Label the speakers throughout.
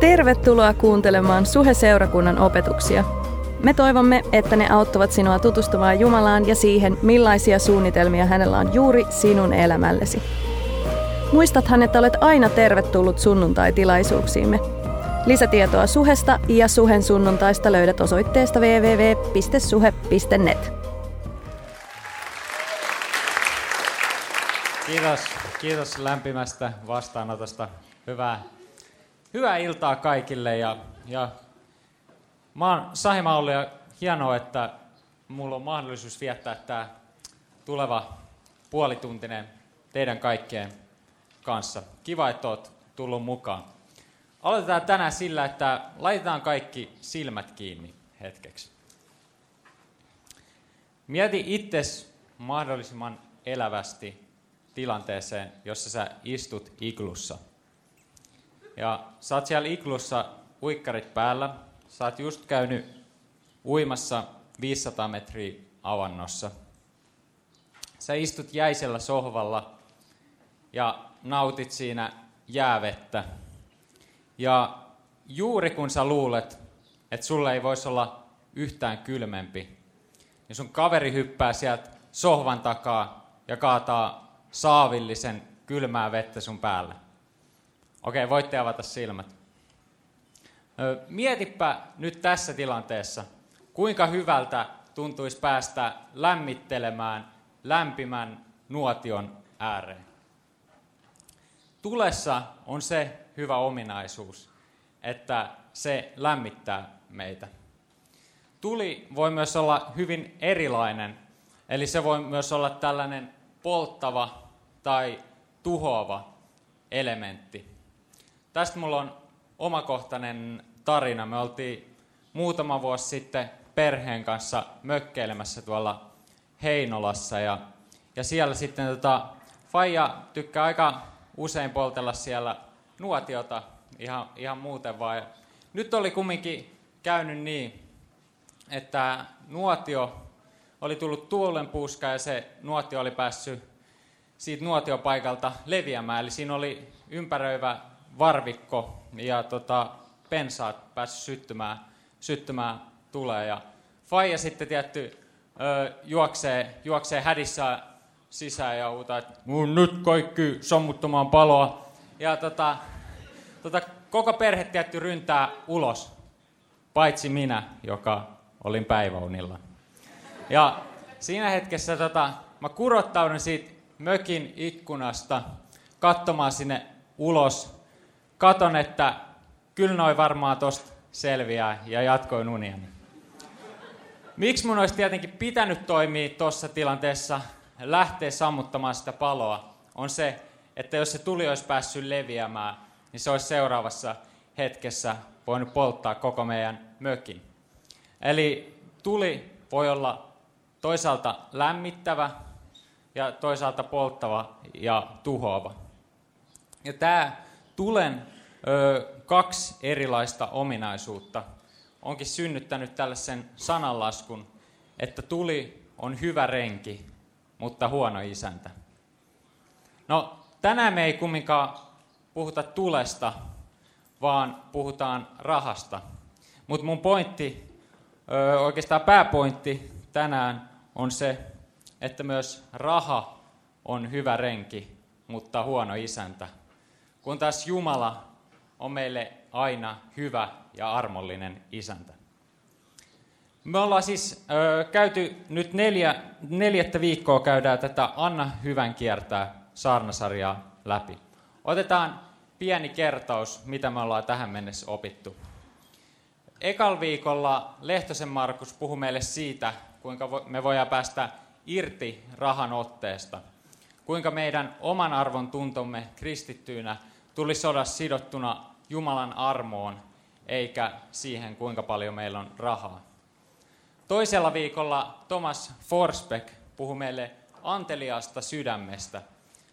Speaker 1: Tervetuloa kuuntelemaan Suhe-seurakunnan opetuksia. Me toivomme, että ne auttavat sinua tutustumaan Jumalaan ja siihen, millaisia suunnitelmia hänellä on juuri sinun elämällesi. Muistathan, että olet aina tervetullut sunnuntai-tilaisuuksiimme. Lisätietoa Suhesta ja Suhen sunnuntaista löydät osoitteesta www.suhe.net.
Speaker 2: Kiitos, kiitos lämpimästä vastaanotosta. Hyvää, hyvää iltaa kaikille. Ja, ja mä oon Sahi Mauli ja hienoa, että mulla on mahdollisuus viettää tämä tuleva puolituntinen teidän kaikkien kanssa. Kiva, että oot tullut mukaan. Aloitetaan tänään sillä, että laitetaan kaikki silmät kiinni hetkeksi. Mieti itses mahdollisimman elävästi tilanteeseen, jossa sä istut iglussa. Ja sä oot siellä iglussa uikkarit päällä. Sä oot just käynyt uimassa 500 metriä avannossa. Sä istut jäisellä sohvalla ja nautit siinä jäävettä. Ja juuri kun sä luulet, että sulle ei voisi olla yhtään kylmempi, niin sun kaveri hyppää sieltä sohvan takaa ja kaataa saavillisen kylmää vettä sun päälle. Okei, voitte avata silmät. Mietipä nyt tässä tilanteessa, kuinka hyvältä tuntuisi päästä lämmittelemään lämpimän nuotion ääreen. Tulessa on se hyvä ominaisuus, että se lämmittää meitä. Tuli voi myös olla hyvin erilainen, eli se voi myös olla tällainen polttava tai tuhoava elementti. Tästä mulla on omakohtainen tarina. Me oltiin muutama vuosi sitten perheen kanssa mökkeilemässä tuolla Heinolassa ja, ja siellä sitten tota, Faija tykkää aika usein poltella siellä nuotiota ihan, ihan muuten vaan. Nyt oli kumminkin käynyt niin, että nuotio oli tullut tuulenpuuska ja se nuotio oli päässyt siitä nuotiopaikalta leviämään. Eli siinä oli ympäröivä varvikko ja tota, pensaat päässyt syttymään, syttymään tulee. Ja Faija sitten tietty ö, juoksee, juoksee hädissä sisään ja huutaa, että nyt kaikki sammuttamaan paloa. Ja tota, tota, koko perhe tietty ryntää ulos, paitsi minä, joka olin päiväunilla. Ja siinä hetkessä tota, mä kurottaudun siitä mökin ikkunasta katsomaan sinne ulos. Katon, että kyllä noin varmaan tosta selviää ja jatkoin uniani. Miksi mun olisi tietenkin pitänyt toimia tuossa tilanteessa, lähteä sammuttamaan sitä paloa, on se, että jos se tuli olisi päässyt leviämään, niin se olisi seuraavassa hetkessä voinut polttaa koko meidän mökin. Eli tuli voi olla toisaalta lämmittävä ja toisaalta polttava ja tuhoava. Ja tämä tulen ö, kaksi erilaista ominaisuutta onkin synnyttänyt tällaisen sananlaskun, että tuli on hyvä renki, mutta huono isäntä. No, tänään me ei kumminkaan puhuta tulesta, vaan puhutaan rahasta. Mutta mun pointti, oikeastaan pääpointti tänään on se, että myös raha on hyvä renki, mutta huono isäntä. Kun taas Jumala on meille aina hyvä ja armollinen isäntä. Me ollaan siis ö, käyty nyt neljä, neljättä viikkoa käydään tätä Anna hyvän kiertää saarnasarjaa läpi. Otetaan pieni kertaus, mitä me ollaan tähän mennessä opittu. Ekal viikolla Lehtosen Markus puhui meille siitä, kuinka me voidaan päästä irti rahan otteesta. Kuinka meidän oman arvon tuntomme kristittyinä tulisi olla sidottuna Jumalan armoon, eikä siihen, kuinka paljon meillä on rahaa. Toisella viikolla Thomas Forsbeck puhui meille anteliasta sydämestä,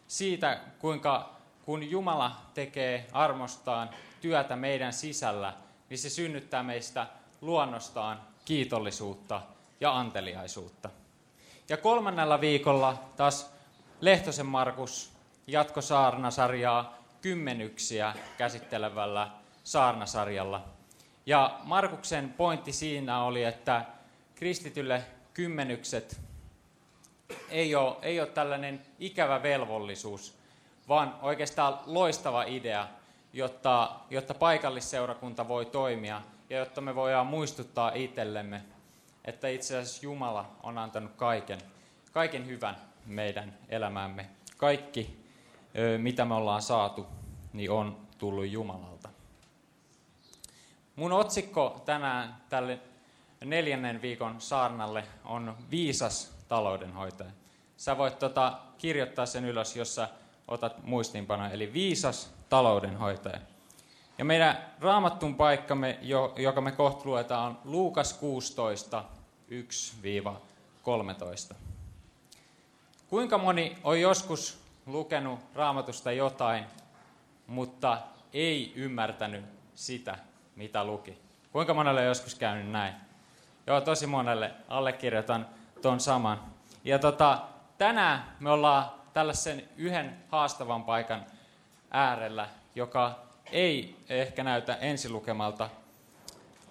Speaker 2: siitä kuinka kun Jumala tekee armostaan työtä meidän sisällä, niin se synnyttää meistä luonnostaan kiitollisuutta ja anteliaisuutta. Ja kolmannella viikolla taas Lehtosen Markus jatko saarnasarjaa kymmenyksiä käsittelevällä saarnasarjalla. Ja Markuksen pointti siinä oli, että kristitylle kymmenykset ei ole, ei ole tällainen ikävä velvollisuus, vaan oikeastaan loistava idea, jotta, jotta paikallisseurakunta voi toimia ja jotta me voidaan muistuttaa itsellemme, että itse asiassa Jumala on antanut kaiken, kaiken hyvän meidän elämäämme. Kaikki, mitä me ollaan saatu, niin on tullut Jumalalta. Mun otsikko tänään tälle neljännen viikon saarnalle on Viisas taloudenhoitaja. Sä voit tota, kirjoittaa sen ylös, jos sä otat muistiinpanoja, eli Viisas taloudenhoitaja. Ja meidän raamattun paikkamme, joka me kohta luetaan, on Luukas 16, 1-13. Kuinka moni on joskus lukenut raamatusta jotain, mutta ei ymmärtänyt sitä, mitä luki? Kuinka monelle on joskus käynyt näin? Joo, tosi monelle allekirjoitan tuon saman. Ja tota, tänään me ollaan tällaisen yhden haastavan paikan äärellä, joka ei ehkä näytä ensilukemalta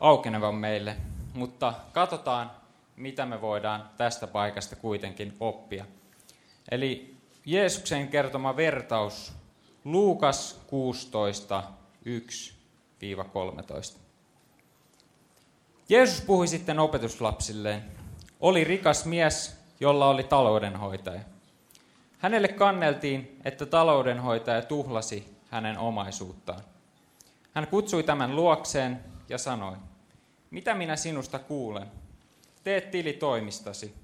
Speaker 2: aukenevan meille, mutta katsotaan, mitä me voidaan tästä paikasta kuitenkin oppia. Eli Jeesuksen kertoma vertaus Luukas 16, 1-13. Jeesus puhui sitten opetuslapsilleen. Oli rikas mies, jolla oli taloudenhoitaja. Hänelle kanneltiin, että taloudenhoitaja tuhlasi hänen omaisuuttaan. Hän kutsui tämän luokseen ja sanoi, mitä minä sinusta kuulen? Teet tili toimistasi.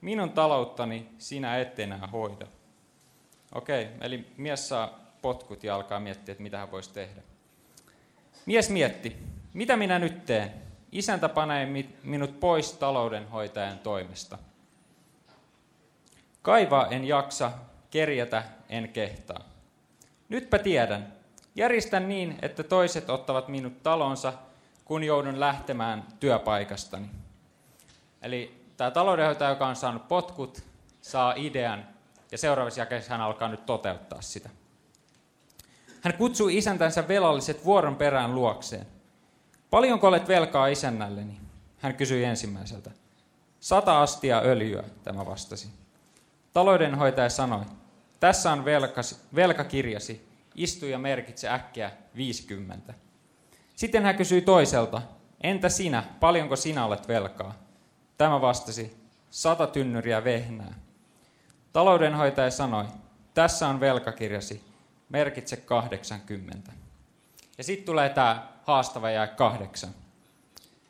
Speaker 2: Minun talouttani sinä et enää hoida. Okei, eli mies saa potkut ja alkaa miettiä, että mitä hän voisi tehdä. Mies mietti, mitä minä nyt teen? Isäntä panee minut pois taloudenhoitajan toimesta. Kaivaa en jaksa, kerjätä en kehtaa. Nytpä tiedän. Järjestän niin, että toiset ottavat minut talonsa, kun joudun lähtemään työpaikastani. Eli tämä taloudenhoitaja, joka on saanut potkut, saa idean ja seuraavassa jakeessa hän alkaa nyt toteuttaa sitä. Hän kutsui isäntänsä velalliset vuoron perään luokseen. Paljonko olet velkaa isännälleni? Hän kysyi ensimmäiseltä. Sata astia öljyä, tämä vastasi. Taloudenhoitaja sanoi, tässä on velkasi, velkakirjasi, istu ja merkitse äkkiä 50. Sitten hän kysyi toiselta, entä sinä, paljonko sinä olet velkaa? Tämä vastasi, sata tynnyriä vehnää. Taloudenhoitaja sanoi, tässä on velkakirjasi, merkitse 80. Ja sitten tulee tämä haastava jää kahdeksan.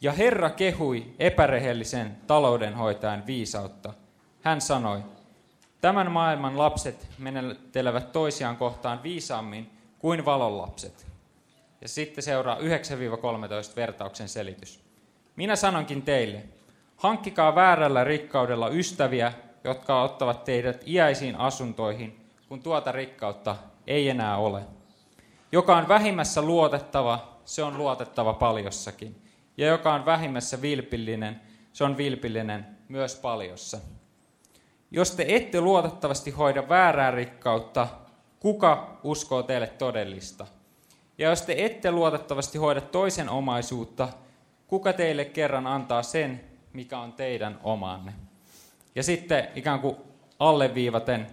Speaker 2: Ja Herra kehui epärehellisen taloudenhoitajan viisautta. Hän sanoi, tämän maailman lapset menettelevät toisiaan kohtaan viisaammin kuin valon lapset. Ja sitten seuraa 9-13 vertauksen selitys. Minä sanonkin teille, hankkikaa väärällä rikkaudella ystäviä, jotka ottavat teidät iäisiin asuntoihin, kun tuota rikkautta ei enää ole. Joka on vähimmässä luotettava, se on luotettava paljossakin. Ja joka on vähimmässä vilpillinen, se on vilpillinen myös paljossa. Jos te ette luotettavasti hoida väärää rikkautta, kuka uskoo teille todellista? Ja jos te ette luotettavasti hoida toisen omaisuutta, kuka teille kerran antaa sen, mikä on teidän omanne? Ja sitten ikään kuin alleviivaten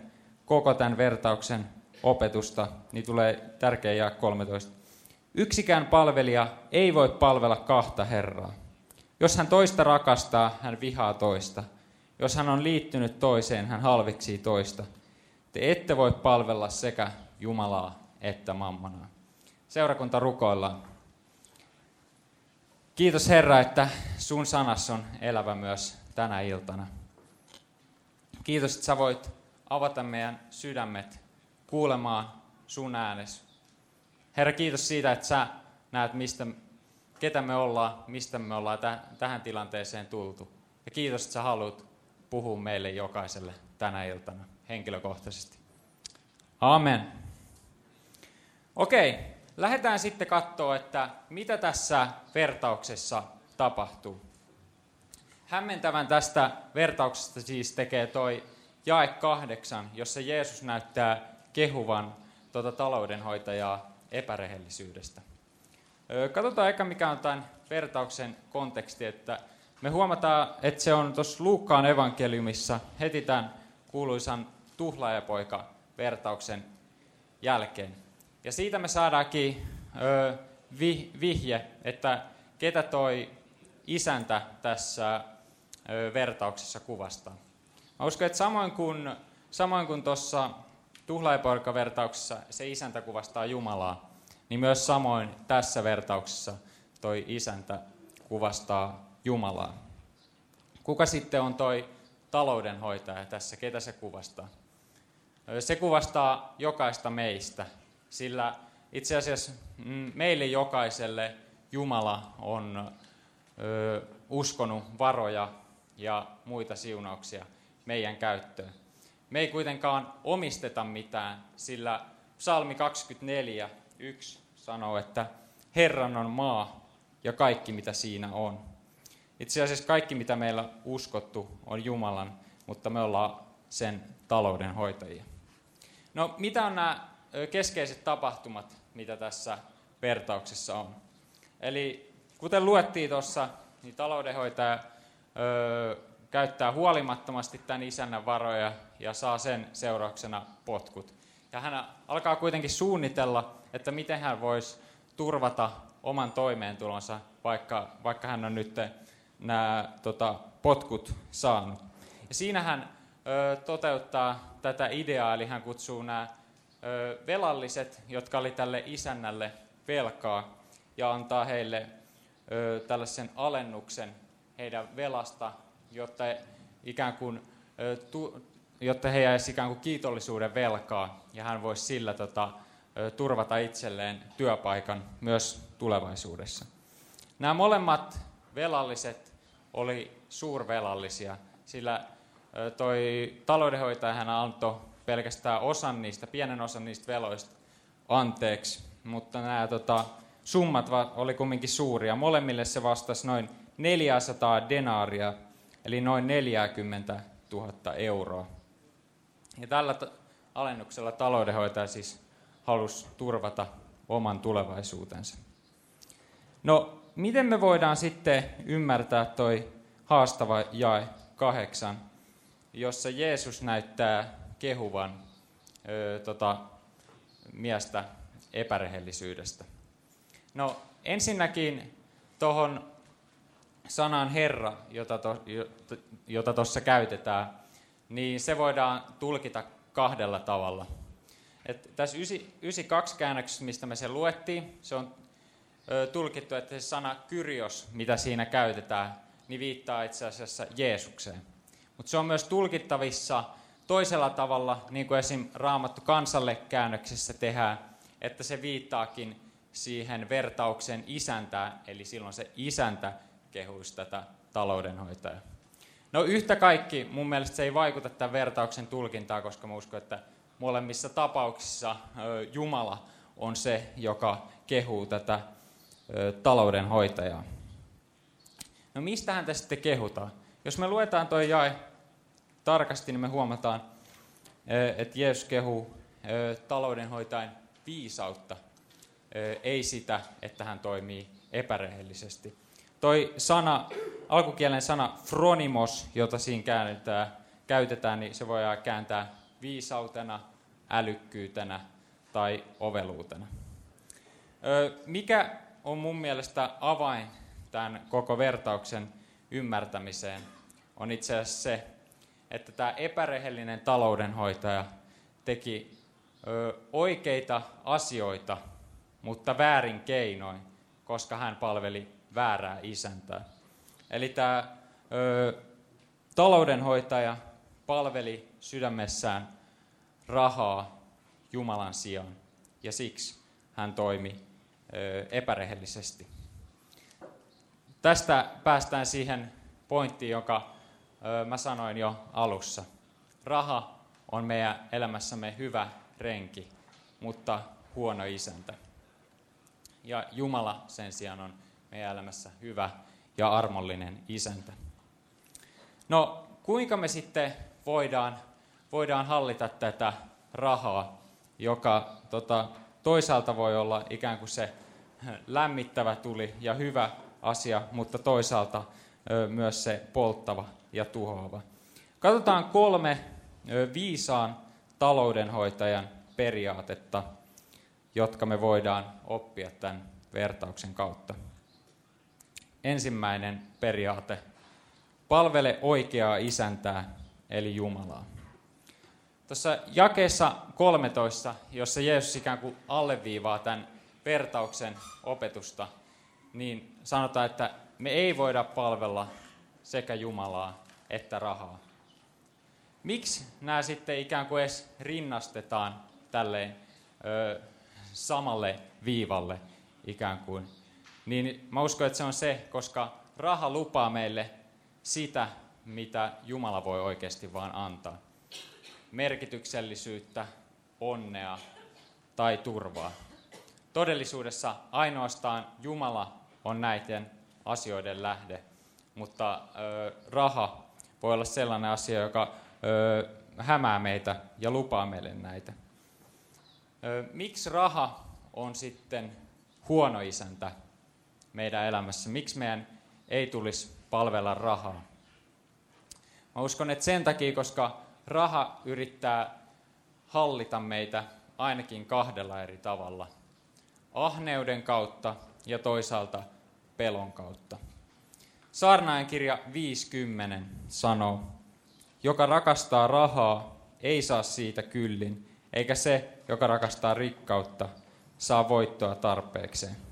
Speaker 2: koko tämän vertauksen opetusta, niin tulee tärkeä jää 13. Yksikään palvelija ei voi palvella kahta Herraa. Jos hän toista rakastaa, hän vihaa toista. Jos hän on liittynyt toiseen, hän halveksii toista. Te ette voi palvella sekä Jumalaa että mammonaa. Seurakunta rukoillaan. Kiitos Herra, että sun sanas on elävä myös tänä iltana. Kiitos, että sä voit avata meidän sydämet kuulemaan sun äänes. Herra, kiitos siitä, että sä näet, mistä, ketä me ollaan, mistä me ollaan täh- tähän tilanteeseen tultu. Ja kiitos, että sä haluat puhua meille jokaiselle tänä iltana henkilökohtaisesti. Amen. Okei, lähdetään sitten katsoa, että mitä tässä vertauksessa tapahtuu. Hämmentävän tästä vertauksesta siis tekee toi jae kahdeksan, jossa Jeesus näyttää kehuvan tuota taloudenhoitajaa epärehellisyydestä. Katsotaan eka, mikä on tämän vertauksen konteksti, että me huomataan, että se on tuossa Luukkaan evankeliumissa heti tämän kuuluisan tuhlaajapoika-vertauksen jälkeen. Ja siitä me saadaankin ö, vi, vihje, että ketä toi isäntä tässä vertauksessa kuvastaa. Mä uskon, että samoin kuin, samoin kuin tuossa tuhlaajapoika-vertauksessa se isäntä kuvastaa Jumalaa, niin myös samoin tässä vertauksessa toi isäntä kuvastaa Jumalaa. Kuka sitten on toi taloudenhoitaja tässä, ketä se kuvastaa? Se kuvastaa jokaista meistä, sillä itse asiassa mm, meille jokaiselle Jumala on uskonut varoja ja muita siunauksia meidän käyttöön. Me ei kuitenkaan omisteta mitään, sillä psalmi 24, 1 sanoo, että Herran on maa ja kaikki mitä siinä on. Itse asiassa kaikki mitä meillä uskottu on Jumalan, mutta me ollaan sen taloudenhoitajia. No mitä on nämä keskeiset tapahtumat, mitä tässä vertauksessa on? Eli kuten luettiin tuossa, niin taloudenhoitaja öö, käyttää huolimattomasti tämän isännän varoja ja saa sen seurauksena potkut. Ja hän alkaa kuitenkin suunnitella, että miten hän voisi turvata oman toimeentulonsa, vaikka, vaikka hän on nyt nämä tota, potkut saanut. Ja siinä hän ö, toteuttaa tätä ideaa, eli hän kutsuu nämä ö, velalliset, jotka oli tälle isännälle velkaa, ja antaa heille ö, tällaisen alennuksen heidän velasta, jotta ikään kuin jotta he jäisivät ikään kuin kiitollisuuden velkaa, ja hän voisi sillä tota, turvata itselleen työpaikan myös tulevaisuudessa. Nämä molemmat velalliset oli suurvelallisia, sillä toi taloudenhoitaja hän antoi pelkästään osan niistä, pienen osan niistä veloista anteeksi, mutta nämä tota, summat oli kumminkin suuria. Molemmille se vastasi noin 400 denaaria, eli noin 40 000 euroa. Ja tällä alennuksella taloudenhoitaja siis halusi turvata oman tulevaisuutensa. No, miten me voidaan sitten ymmärtää toi haastava jae kahdeksan, jossa Jeesus näyttää kehuvan ö, tota, miestä epärehellisyydestä? No, ensinnäkin tuohon sanan Herra, jota tuossa jota käytetään, niin se voidaan tulkita kahdella tavalla. Et tässä 92 käännöksessä, mistä me sen luettiin, se on tulkittu, että se sana kyrios, mitä siinä käytetään, niin viittaa itse asiassa Jeesukseen. Mutta se on myös tulkittavissa toisella tavalla, niin kuin esim. Raamattu kansalle käännöksessä tehdään, että se viittaakin siihen vertauksen isäntään, eli silloin se isäntä kehuisi tätä taloudenhoitajaa. No yhtä kaikki, mun mielestä se ei vaikuta tämän vertauksen tulkintaan, koska mä uskon, että molemmissa tapauksissa Jumala on se, joka kehuu tätä taloudenhoitajaa. No mistähän tässä sitten kehutaan? Jos me luetaan tuo jae tarkasti, niin me huomataan, että Jeesus kehuu taloudenhoitajan viisautta, ei sitä, että hän toimii epärehellisesti. Toi sana, alkukielen sana fronimos, jota siinä käännetään, käytetään, niin se voidaan kääntää viisautena, älykkyytenä tai oveluutena. Mikä on mun mielestä avain tämän koko vertauksen ymmärtämiseen, on itse asiassa se, että tämä epärehellinen taloudenhoitaja teki oikeita asioita, mutta väärin keinoin, koska hän palveli väärää isäntää. Eli tämä ö, taloudenhoitaja palveli sydämessään rahaa Jumalan sijaan, ja siksi hän toimi ö, epärehellisesti. Tästä päästään siihen pointtiin, joka ö, mä sanoin jo alussa. Raha on meidän elämässämme hyvä renki, mutta huono isäntä. Ja Jumala sen sijaan on meidän elämässä hyvä ja armollinen isäntä. No, kuinka me sitten voidaan, voidaan hallita tätä rahaa, joka tota, toisaalta voi olla ikään kuin se lämmittävä tuli ja hyvä asia, mutta toisaalta myös se polttava ja tuhoava. Katsotaan kolme viisaan taloudenhoitajan periaatetta, jotka me voidaan oppia tämän vertauksen kautta. Ensimmäinen periaate. Palvele oikeaa isäntää, eli Jumalaa. Tuossa jakeessa 13, jossa Jeesus ikään kuin alleviivaa tämän vertauksen opetusta, niin sanotaan, että me ei voida palvella sekä Jumalaa että rahaa. Miksi nämä sitten ikään kuin edes rinnastetaan tälleen ö, samalle viivalle ikään kuin? Niin mä uskon, että se on se, koska raha lupaa meille sitä, mitä Jumala voi oikeasti vaan antaa. Merkityksellisyyttä, onnea tai turvaa. Todellisuudessa ainoastaan Jumala on näiden asioiden lähde, mutta ö, raha voi olla sellainen asia, joka ö, hämää meitä ja lupaa meille näitä. Ö, miksi raha on sitten huono isäntä meidän elämässä? Miksi meidän ei tulisi palvella rahaa? Mä uskon, että sen takia, koska raha yrittää hallita meitä ainakin kahdella eri tavalla. Ahneuden kautta ja toisaalta pelon kautta. Saarnaajan kirja 50 sanoo, joka rakastaa rahaa, ei saa siitä kyllin, eikä se, joka rakastaa rikkautta, saa voittoa tarpeekseen.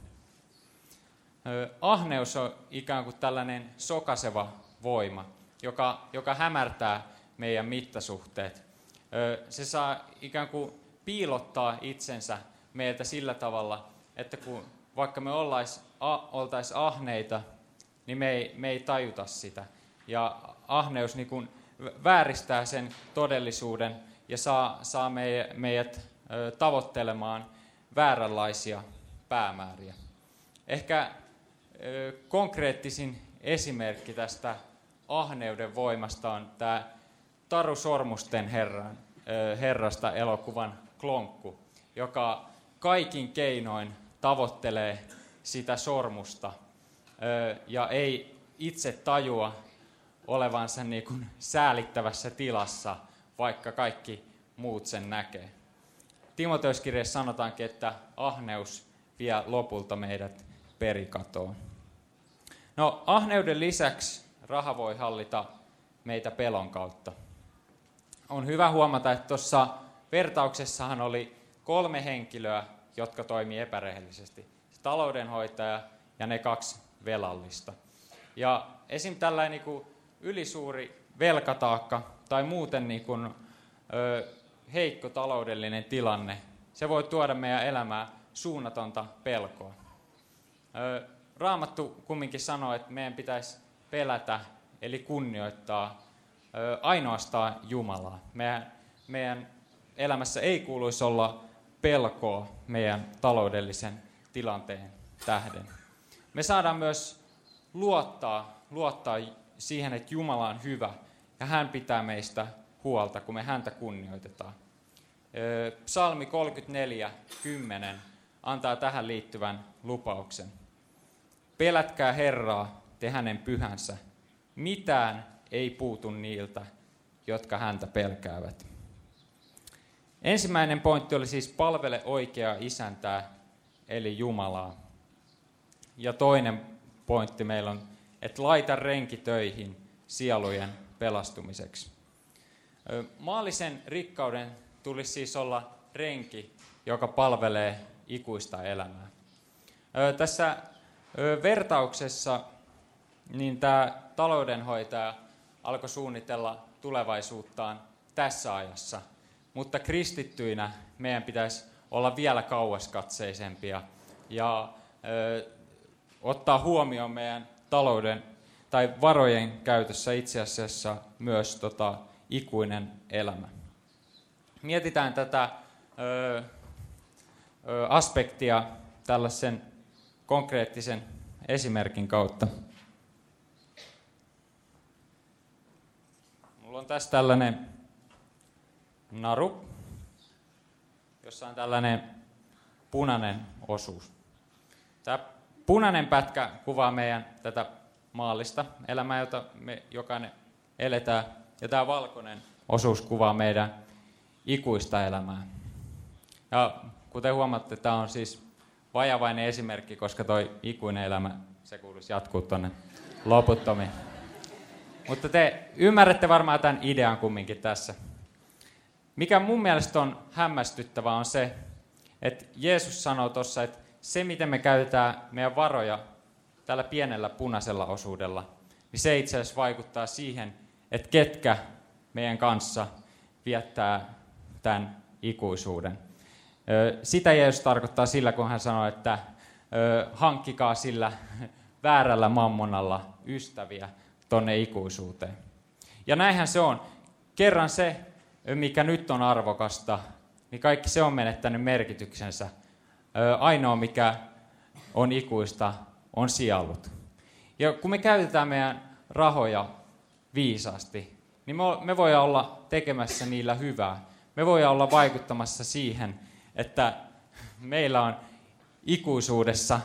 Speaker 2: Ahneus on ikään kuin tällainen sokaseva voima, joka, joka hämärtää meidän mittasuhteet. Se saa ikään kuin piilottaa itsensä meiltä sillä tavalla, että kun vaikka me oltaisiin ahneita, niin me ei, me ei tajuta sitä. Ja ahneus niin kuin vääristää sen todellisuuden ja saa, saa meidät tavoittelemaan vääränlaisia päämääriä. Ehkä konkreettisin esimerkki tästä ahneuden voimasta on tämä Taru Sormusten herran, herrasta elokuvan Klonkku, joka kaikin keinoin tavoittelee sitä sormusta ja ei itse tajua olevansa niin kuin säälittävässä tilassa, vaikka kaikki muut sen näkee. Timoteuskirjassa sanotaankin, että ahneus vie lopulta meidät perikatoon. No, ahneuden lisäksi raha voi hallita meitä pelon kautta. On hyvä huomata, että tuossa vertauksessahan oli kolme henkilöä, jotka toimii epärehellisesti. taloudenhoitaja ja ne kaksi velallista. Ja esim. tällainen niin kuin ylisuuri velkataakka tai muuten niin kuin, ö, heikko taloudellinen tilanne, se voi tuoda meidän elämään suunnatonta pelkoa. Raamattu kumminkin sanoo, että meidän pitäisi pelätä, eli kunnioittaa ainoastaan Jumalaa. Meidän, meidän elämässä ei kuuluisi olla pelkoa meidän taloudellisen tilanteen tähden. Me saadaan myös luottaa, luottaa siihen, että Jumala on hyvä ja hän pitää meistä huolta, kun me häntä kunnioitetaan. Psalmi 34, 10 antaa tähän liittyvän lupauksen. Pelätkää Herraa, te hänen pyhänsä. Mitään ei puutu niiltä, jotka häntä pelkäävät. Ensimmäinen pointti oli siis palvele oikeaa isäntää, eli Jumalaa. Ja toinen pointti meillä on, että laita renki töihin sielujen pelastumiseksi. Maallisen rikkauden tulisi siis olla renki, joka palvelee ikuista elämää. Tässä vertauksessa niin tämä taloudenhoitaja alkoi suunnitella tulevaisuuttaan tässä ajassa, mutta kristittyinä meidän pitäisi olla vielä kauaskatseisempia ja ottaa huomioon meidän talouden tai varojen käytössä itse asiassa myös tota, ikuinen elämä. Mietitään tätä ö, ö, aspektia tällaisen konkreettisen esimerkin kautta. Mulla on tässä tällainen naru, jossa on tällainen punainen osuus. Tämä punainen pätkä kuvaa meidän tätä maallista elämää, jota me jokainen eletään. Ja tämä valkoinen osuus kuvaa meidän ikuista elämää. Ja kuten huomaatte, tämä on siis vajavainen esimerkki, koska tuo ikuinen elämä, se kuuluisi jatkuu tuonne loputtomiin. Mutta te ymmärrätte varmaan tämän idean kumminkin tässä. Mikä mun mielestä on hämmästyttävää on se, että Jeesus sanoo tuossa, että se miten me käytetään meidän varoja tällä pienellä punaisella osuudella, niin se itse asiassa vaikuttaa siihen, että ketkä meidän kanssa viettää tämän ikuisuuden. Sitä Jeesus tarkoittaa sillä, kun hän sanoo, että hankkikaa sillä väärällä mammonalla ystäviä tonne ikuisuuteen. Ja näinhän se on. Kerran se, mikä nyt on arvokasta, niin kaikki se on menettänyt merkityksensä. Ainoa, mikä on ikuista, on sielut. Ja kun me käytetään meidän rahoja viisaasti, niin me voidaan olla tekemässä niillä hyvää. Me voidaan olla vaikuttamassa siihen, että meillä on ikuisuudessa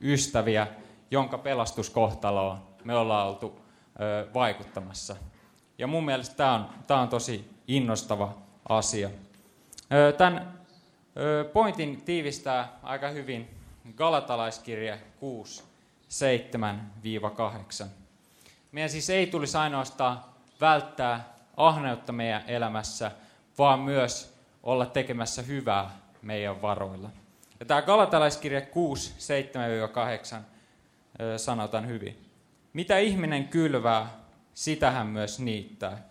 Speaker 2: ystäviä, jonka pelastuskohtaloon me ollaan oltu ö, vaikuttamassa. Ja mun mielestä tämä on, tämä on tosi innostava asia. Tämän pointin tiivistää aika hyvin Galatalaiskirje 6, 7-8. Meidän siis ei tulisi ainoastaan välttää ahneutta meidän elämässä, vaan myös olla tekemässä hyvää meidän varoilla. Ja tämä Galatalaiskirja 6, 7-8 sanotaan hyvin. Mitä ihminen kylvää, sitä hän myös niittää.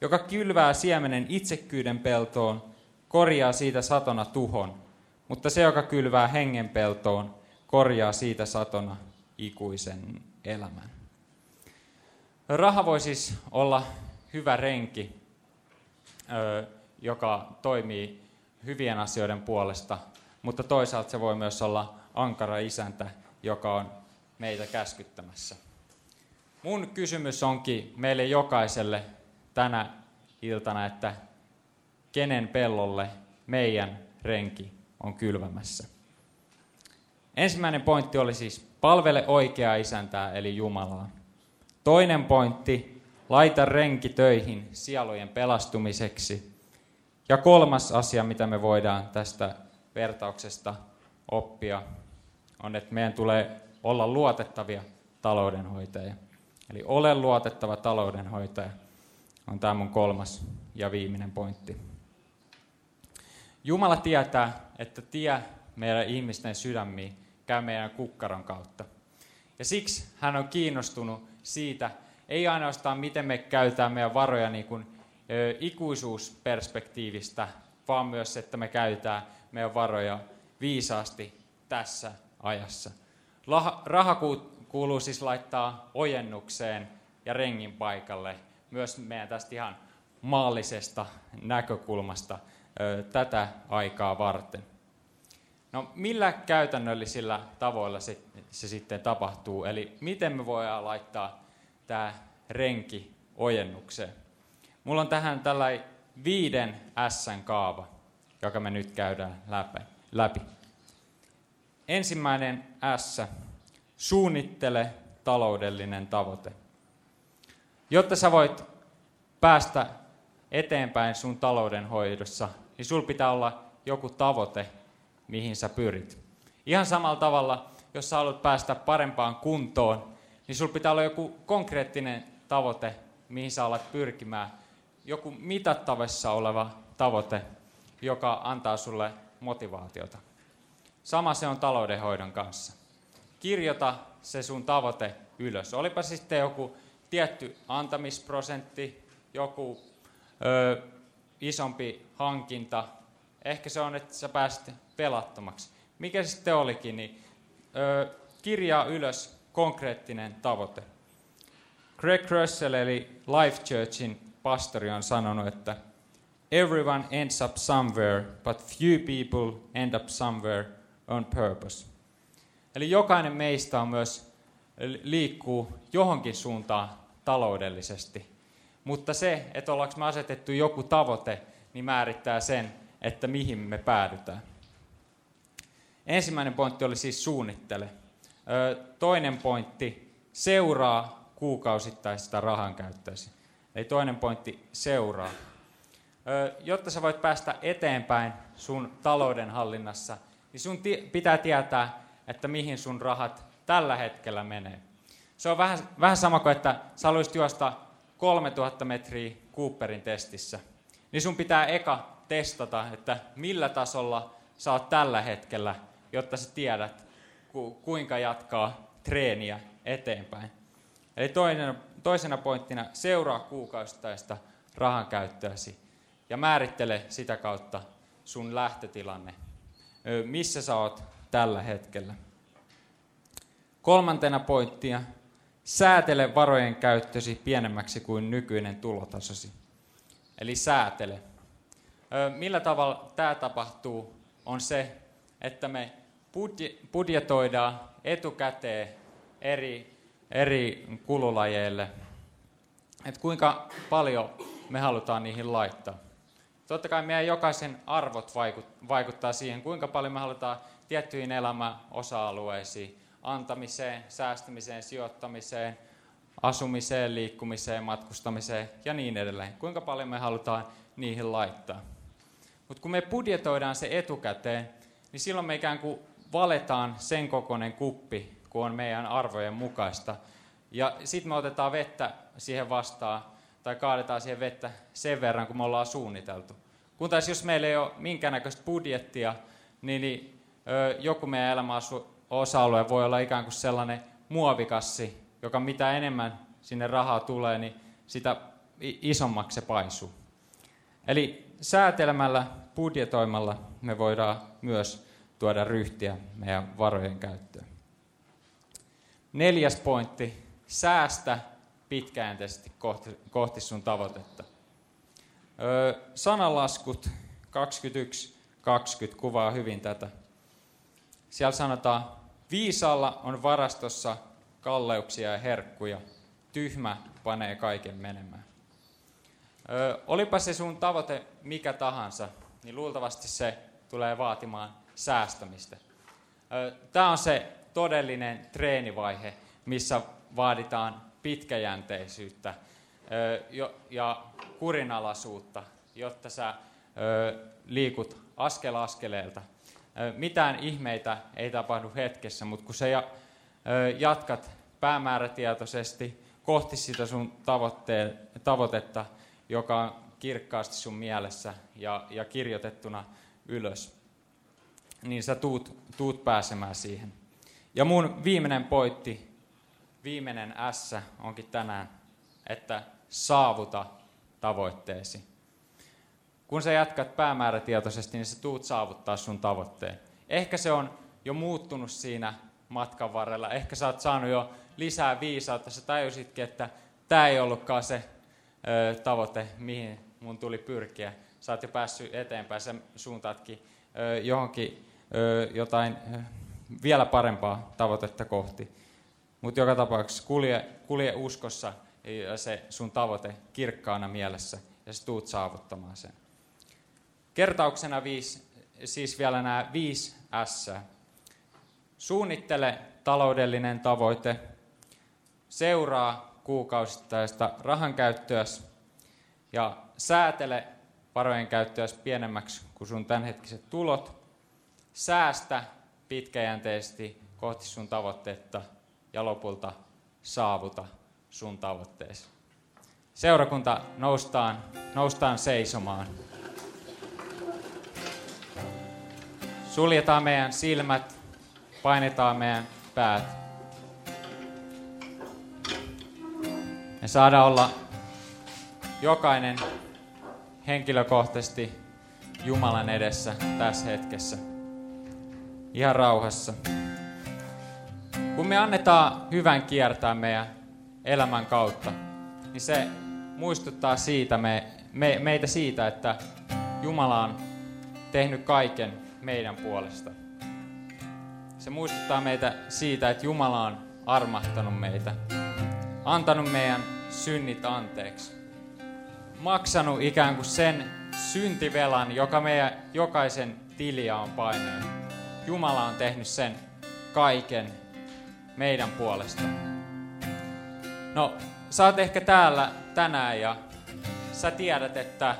Speaker 2: Joka kylvää siemenen itsekyyden peltoon, korjaa siitä satona tuhon, mutta se, joka kylvää hengen peltoon, korjaa siitä satona ikuisen elämän. Raha voi siis olla hyvä renki, joka toimii hyvien asioiden puolesta, mutta toisaalta se voi myös olla ankara isäntä, joka on meitä käskyttämässä. Mun kysymys onkin meille jokaiselle tänä iltana, että kenen pellolle meidän renki on kylvämässä. Ensimmäinen pointti oli siis palvele oikeaa isäntää eli Jumalaa. Toinen pointti, laita renki töihin sielujen pelastumiseksi. Ja kolmas asia, mitä me voidaan tästä vertauksesta oppia, on, että meidän tulee olla luotettavia taloudenhoitajia. Eli ole luotettava taloudenhoitaja on tämä mun kolmas ja viimeinen pointti. Jumala tietää, että tie meidän ihmisten sydämiin käy meidän kukkaron kautta. Ja siksi hän on kiinnostunut siitä, ei ainoastaan miten me käytetään meidän varoja niin kuin, ikuisuusperspektiivistä, vaan myös, että me käytetään meidän varoja viisaasti tässä ajassa. Raha kuuluu siis laittaa ojennukseen ja rengin paikalle, myös meidän tästä ihan maallisesta näkökulmasta tätä aikaa varten. No millä käytännöllisillä tavoilla se, se sitten tapahtuu? Eli miten me voidaan laittaa tämä renki ojennukseen? Mulla on tähän tällainen viiden S-kaava, joka me nyt käydään läpi. Ensimmäinen S, suunnittele taloudellinen tavoite. Jotta sä voit päästä eteenpäin sun taloudenhoidossa, niin sul pitää olla joku tavoite, mihin sä pyrit. Ihan samalla tavalla, jos sä haluat päästä parempaan kuntoon, niin sul pitää olla joku konkreettinen tavoite, mihin sä alat pyrkimään. Joku mitattavissa oleva tavoite, joka antaa sulle motivaatiota. Sama se on taloudenhoidon kanssa. Kirjoita se sun tavoite ylös. Olipa sitten joku tietty antamisprosentti, joku ö, isompi hankinta. Ehkä se on, että sä pääsit pelattomaksi. Mikä se sitten olikin, niin ö, kirjaa ylös konkreettinen tavoite. Greg Russell eli Life Churchin pastori on sanonut, että Everyone ends up somewhere, but few people end up somewhere on purpose. Eli jokainen meistä on myös liikkuu johonkin suuntaan taloudellisesti. Mutta se, että ollaanko me asetettu joku tavoite, niin määrittää sen, että mihin me päädytään. ensimmäinen pointti oli siis suunnittele. Toinen pointti, seuraa kuukausittaista rahankäyttöäsi. Eli toinen pointti, seuraa. Jotta sä voit päästä eteenpäin sun taloudenhallinnassa, niin sun pitää tietää, että mihin sun rahat tällä hetkellä menee. Se on vähän, vähän sama kuin, että sä haluaisit juosta 3000 metriä Cooperin testissä. Niin sun pitää eka testata, että millä tasolla sä oot tällä hetkellä, jotta sä tiedät, ku, kuinka jatkaa treeniä eteenpäin. Eli toinen, toisena pointtina seuraa kuukausittaista rahan käyttöäsi ja määrittele sitä kautta sun lähtötilanne, missä sä oot tällä hetkellä. Kolmantena pointtia, säätele varojen käyttösi pienemmäksi kuin nykyinen tulotasosi. Eli säätele. Millä tavalla tämä tapahtuu, on se, että me budjetoidaan etukäteen eri, eri kululajeille, että kuinka paljon me halutaan niihin laittaa. Totta kai meidän jokaisen arvot vaikuttaa siihen, kuinka paljon me halutaan tiettyihin elämäosa-alueisiin, antamiseen, säästämiseen, sijoittamiseen, asumiseen, liikkumiseen, matkustamiseen ja niin edelleen. Kuinka paljon me halutaan niihin laittaa. Mutta kun me budjetoidaan se etukäteen, niin silloin me ikään kuin valetaan sen kokoinen kuppi, kun on meidän arvojen mukaista. Ja sitten me otetaan vettä siihen vastaan, tai kaadetaan siihen vettä sen verran, kun me ollaan suunniteltu. Kun taas jos meillä ei ole minkäännäköistä budjettia, niin, niin ö, joku meidän elämän osa-alue voi olla ikään kuin sellainen muovikassi, joka mitä enemmän sinne rahaa tulee, niin sitä isommaksi se paisuu. Eli säätelemällä, budjetoimalla me voidaan myös tuoda ryhtiä meidän varojen käyttöön. Neljäs pointti, säästä pitkäjänteisesti kohti, kohti sun tavoitetta. Öö, sananlaskut 21.20 kuvaa hyvin tätä. Siellä sanotaan, viisaalla on varastossa kalleuksia ja herkkuja, tyhmä panee kaiken menemään. Ö, olipa se sun tavoite mikä tahansa, niin luultavasti se tulee vaatimaan säästämistä. Tämä on se todellinen treenivaihe, missä vaaditaan pitkäjänteisyyttä ja kurinalaisuutta, jotta sä liikut askel askeleelta mitään ihmeitä ei tapahdu hetkessä, mutta kun sä jatkat päämäärätietoisesti kohti sitä sun tavoitetta, joka on kirkkaasti sun mielessä ja, ja kirjoitettuna ylös, niin sä tuut, tuut pääsemään siihen. Ja mun viimeinen pointti, viimeinen S onkin tänään, että saavuta tavoitteesi kun sä jatkat päämäärätietoisesti, niin sä tuut saavuttaa sun tavoitteen. Ehkä se on jo muuttunut siinä matkan varrella. Ehkä sä oot saanut jo lisää viisautta. Sä tajusitkin, että tämä ei ollutkaan se ö, tavoite, mihin mun tuli pyrkiä. Sä oot jo päässyt eteenpäin. Sä suuntaatkin ö, johonkin ö, jotain ö, vielä parempaa tavoitetta kohti. Mutta joka tapauksessa kulje, kulje uskossa se sun tavoite kirkkaana mielessä ja sä tuut saavuttamaan sen. Kertauksena viisi, siis vielä nämä viisi S. Suunnittele taloudellinen tavoite, seuraa kuukausittaista rahankäyttöä ja säätele varojen käyttöä pienemmäksi kuin sun tämänhetkiset tulot. Säästä pitkäjänteisesti kohti sun tavoitteetta ja lopulta saavuta sun tavoitteesi. Seurakunta noustaan, noustaan seisomaan. Suljetaan meidän silmät, painetaan meidän päät. Me saadaan olla jokainen henkilökohtaisesti Jumalan edessä tässä hetkessä. Ihan rauhassa. Kun me annetaan hyvän kiertää meidän elämän kautta, niin se muistuttaa siitä me, me, meitä siitä, että Jumala on tehnyt kaiken meidän puolesta. Se muistuttaa meitä siitä, että Jumala on armahtanut meitä, antanut meidän synnit anteeksi, maksanut ikään kuin sen syntivelan, joka meidän jokaisen tiliä on painanut. Jumala on tehnyt sen kaiken meidän puolesta. No, sä oot ehkä täällä tänään ja sä tiedät, että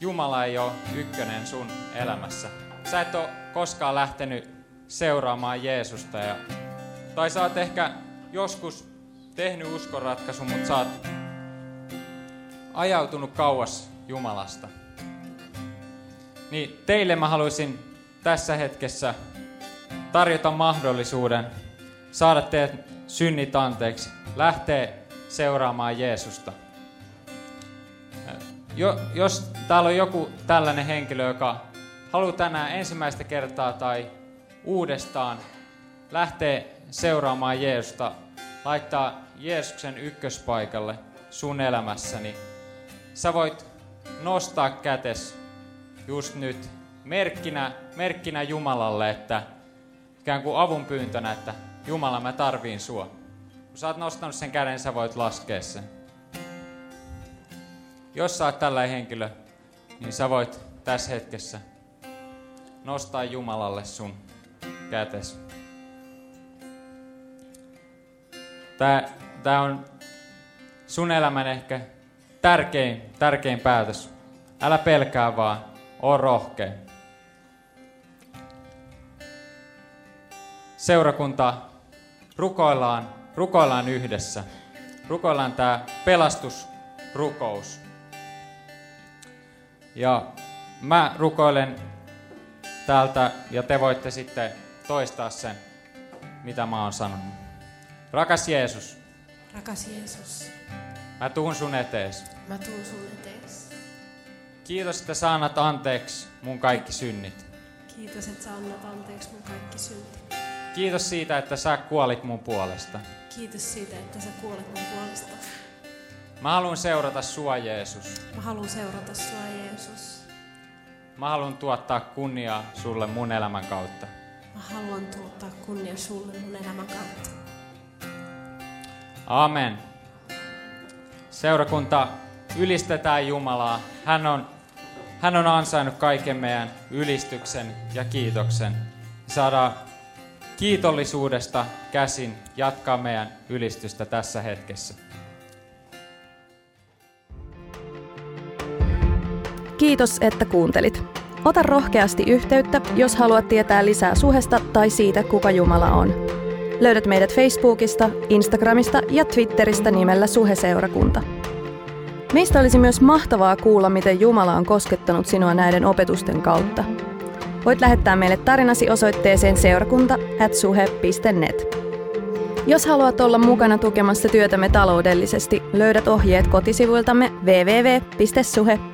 Speaker 2: Jumala ei ole ykkönen sun elämässä. Sä et ole koskaan lähtenyt seuraamaan Jeesusta. Ja, tai sä oot ehkä joskus tehnyt uskonratkaisun, mutta sä oot ajautunut kauas Jumalasta. Niin teille mä haluaisin tässä hetkessä tarjota mahdollisuuden saada teidät synnit anteeksi, lähteä seuraamaan Jeesusta. Jo, jos täällä on joku tällainen henkilö, joka haluaa tänään ensimmäistä kertaa tai uudestaan lähteä seuraamaan Jeesusta, laittaa Jeesuksen ykköspaikalle sun elämässäni, sä voit nostaa kätes just nyt merkkinä, merkkinä Jumalalle, että ikään kuin avun pyyntönä, että Jumala, mä tarviin sua. Kun sä oot nostanut sen käden, sä voit laskea sen. Jos sä oot tällainen henkilö, niin sä voit tässä hetkessä nostaa Jumalalle sun kätes. Tää, tää on sun elämän ehkä tärkein, tärkein päätös. Älä pelkää vaan, oo rohkea. Seurakunta, rukoillaan, rukoillaan yhdessä. Rukoillaan tämä pelastusrukous. Ja mä rukoilen täältä ja te voitte sitten toistaa sen, mitä mä oon sanonut. Rakas Jeesus.
Speaker 3: Rakas Jeesus.
Speaker 2: Mä tuun sun etees.
Speaker 3: Mä tuun sun etees.
Speaker 2: Kiitos, että sä annat anteeksi mun kaikki synnit.
Speaker 3: Kiitos, että sä annat anteeksi mun kaikki synnit.
Speaker 2: Kiitos siitä, että sä kuolit mun puolesta.
Speaker 3: Kiitos siitä, että sä kuolit mun puolesta.
Speaker 2: Mä haluan seurata sua, Jeesus.
Speaker 3: Mä haluan seurata sua, Jeesus.
Speaker 2: Mä haluan tuottaa kunniaa sulle mun elämän kautta.
Speaker 3: Mä haluan tuottaa kunnia sulle mun elämän kautta.
Speaker 2: Amen. Seurakunta, ylistetään Jumalaa. Hän on, hän on ansainnut kaiken meidän ylistyksen ja kiitoksen. Saadaan kiitollisuudesta käsin jatkaa meidän ylistystä tässä hetkessä.
Speaker 1: Kiitos, että kuuntelit. Ota rohkeasti yhteyttä, jos haluat tietää lisää suhesta tai siitä, kuka Jumala on. Löydät meidät Facebookista, Instagramista ja Twitteristä nimellä Suheseurakunta. Meistä olisi myös mahtavaa kuulla, miten Jumala on koskettanut sinua näiden opetusten kautta. Voit lähettää meille tarinasi osoitteeseen seurakunta.suhe.net. Jos haluat olla mukana tukemassa työtämme taloudellisesti, löydät ohjeet kotisivuiltamme www.suhe.net.